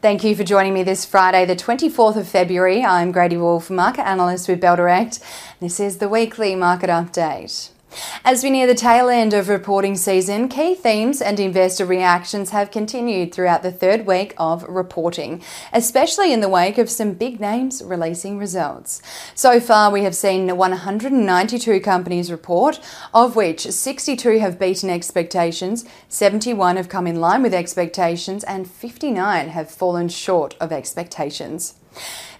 Thank you for joining me this Friday, the 24th of February. I'm Grady Wolf, market analyst with Bell Direct. This is the weekly market update. As we near the tail end of reporting season, key themes and investor reactions have continued throughout the third week of reporting, especially in the wake of some big names releasing results. So far, we have seen 192 companies report, of which 62 have beaten expectations, 71 have come in line with expectations, and 59 have fallen short of expectations.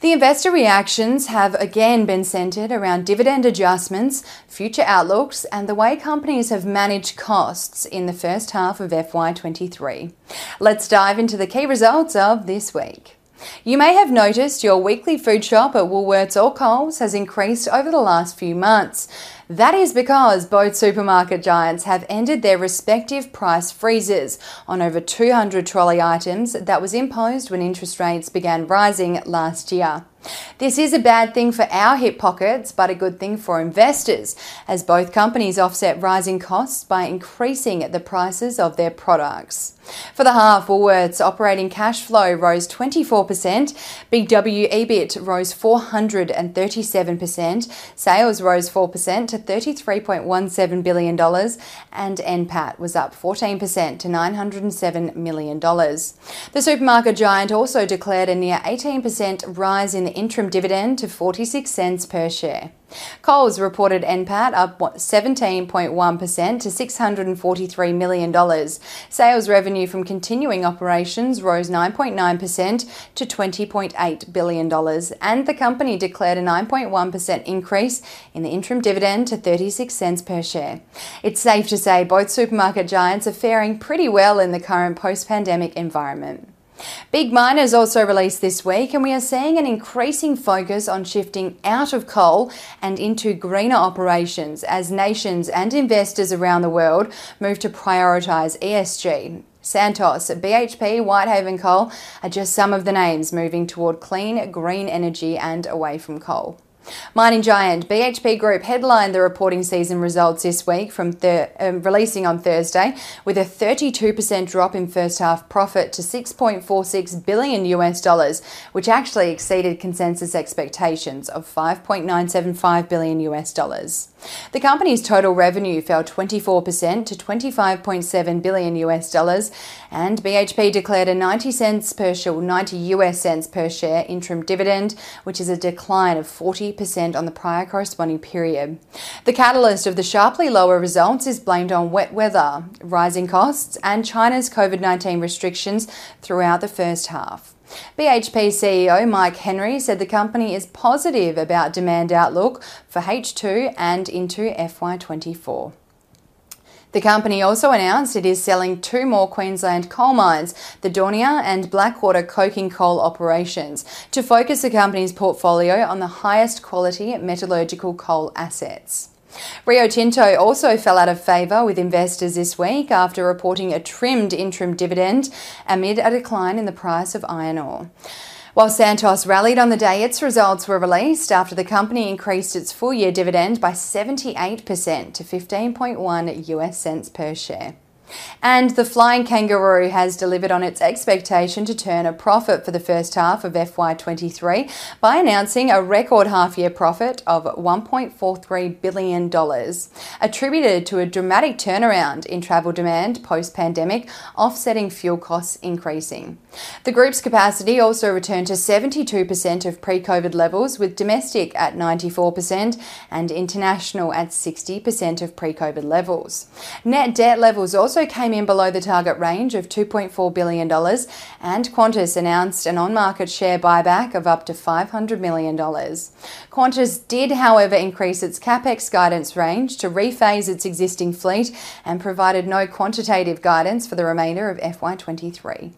The investor reactions have again been centred around dividend adjustments, future outlooks, and the way companies have managed costs in the first half of FY23. Let's dive into the key results of this week. You may have noticed your weekly food shop at Woolworths or Coles has increased over the last few months. That is because both supermarket giants have ended their respective price freezes on over 200 trolley items that was imposed when interest rates began rising last year. This is a bad thing for our hip pockets, but a good thing for investors, as both companies offset rising costs by increasing the prices of their products. For the half, Woolworths operating cash flow rose 24%, Big W EBIT rose 437%, sales rose 4% to $33.17 billion, and NPAT was up 14% to $907 million. The supermarket giant also declared a near 18% rise in interim dividend to 46 cents per share. Coles reported NPAT up 17.1% to $643 million. Sales revenue from continuing operations rose 9.9% to $20.8 billion, and the company declared a 9.1% increase in the interim dividend to 36 cents per share. It's safe to say both supermarket giants are faring pretty well in the current post pandemic environment. Big miners also released this week, and we are seeing an increasing focus on shifting out of coal and into greener operations as nations and investors around the world move to prioritise ESG. Santos, BHP, Whitehaven Coal are just some of the names moving toward clean, green energy and away from coal. Mining giant BHP Group headlined the reporting season results this week from thir- um, releasing on Thursday with a 32% drop in first half profit to 6.46 billion US dollars, which actually exceeded consensus expectations of 5.975 billion US dollars. The company's total revenue fell 24% to 25.7 billion US dollars, and BHP declared a 90 cents per share, 90 US cents per share interim dividend, which is a decline of 40% on the prior corresponding period. The catalyst of the sharply lower results is blamed on wet weather, rising costs, and China's COVID-19 restrictions throughout the first half. BHP CEO Mike Henry said the company is positive about demand outlook for H2 and into FY24. The company also announced it is selling two more Queensland coal mines, the Daunia and Blackwater coking coal operations, to focus the company's portfolio on the highest quality metallurgical coal assets. Rio Tinto also fell out of favour with investors this week after reporting a trimmed interim dividend amid a decline in the price of iron ore. While Santos rallied on the day its results were released after the company increased its full year dividend by 78% to 15.1 US cents per share. And the Flying Kangaroo has delivered on its expectation to turn a profit for the first half of FY23 by announcing a record half year profit of $1.43 billion, attributed to a dramatic turnaround in travel demand post pandemic, offsetting fuel costs increasing. The group's capacity also returned to 72% of pre COVID levels, with domestic at 94% and international at 60% of pre COVID levels. Net debt levels also also came in below the target range of $2.4 billion, and Qantas announced an on market share buyback of up to $500 million. Qantas did, however, increase its capex guidance range to rephase its existing fleet and provided no quantitative guidance for the remainder of FY23.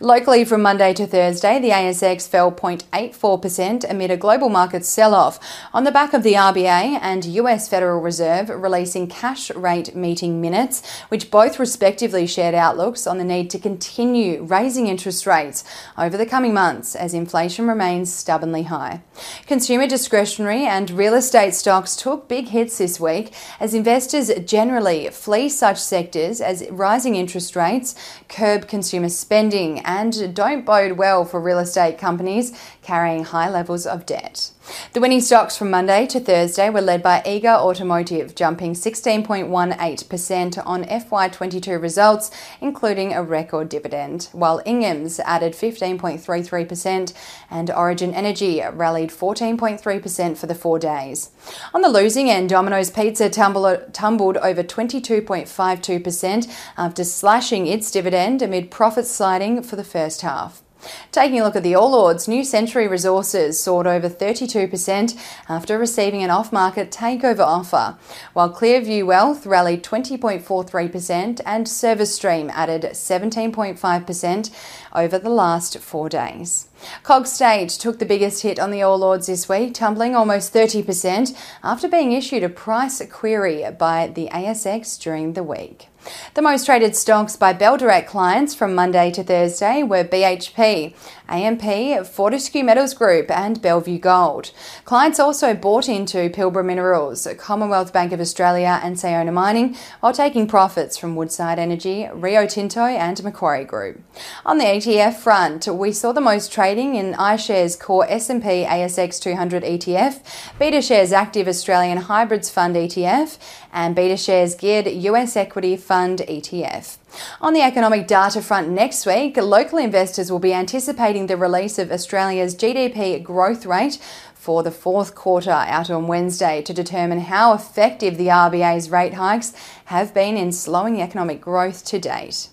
Locally, from Monday to Thursday, the ASX fell 0.84% amid a global market sell off on the back of the RBA and US Federal Reserve releasing cash rate meeting minutes, which both respectively shared outlooks on the need to continue raising interest rates over the coming months as inflation remains stubbornly high. Consumer discretionary and real estate stocks took big hits this week as investors generally flee such sectors as rising interest rates curb consumer spending and don't bode well for real estate companies carrying high levels of debt. The winning stocks from Monday to Thursday were led by Eagers Automotive, jumping 16.18% on FY22 results, including a record dividend, while Ingham's added 15.33% and Origin Energy rallied 14.3% for the four days. On the losing end, Domino's Pizza tumbled, tumbled over 22.52% after slashing its dividend amid profits sliding for the first half. Taking a look at the All Ords, New Century Resources soared over 32% after receiving an off market takeover offer, while Clearview Wealth rallied 20.43% and Service Stream added 17.5% over the last four days. Cogstate took the biggest hit on the All Ords this week, tumbling almost 30% after being issued a price query by the ASX during the week. The most traded stocks by Bell Direct clients from Monday to Thursday were BHP, AMP, Fortescue Metals Group, and Bellevue Gold. Clients also bought into Pilbara Minerals, Commonwealth Bank of Australia, and Sayona Mining, while taking profits from Woodside Energy, Rio Tinto, and Macquarie Group. On the ETF front, we saw the most trading in iShares Core S&P ASX 200 ETF, BetaShares Active Australian Hybrids Fund ETF, and BetaShares Geared US Equity Fund ETF. On the economic data front next week, local investors will be anticipating the release of Australia's GDP growth rate for the fourth quarter out on Wednesday to determine how effective the RBA's rate hikes have been in slowing economic growth to date.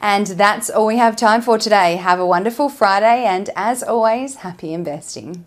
And that's all we have time for today. Have a wonderful Friday, and as always, happy investing.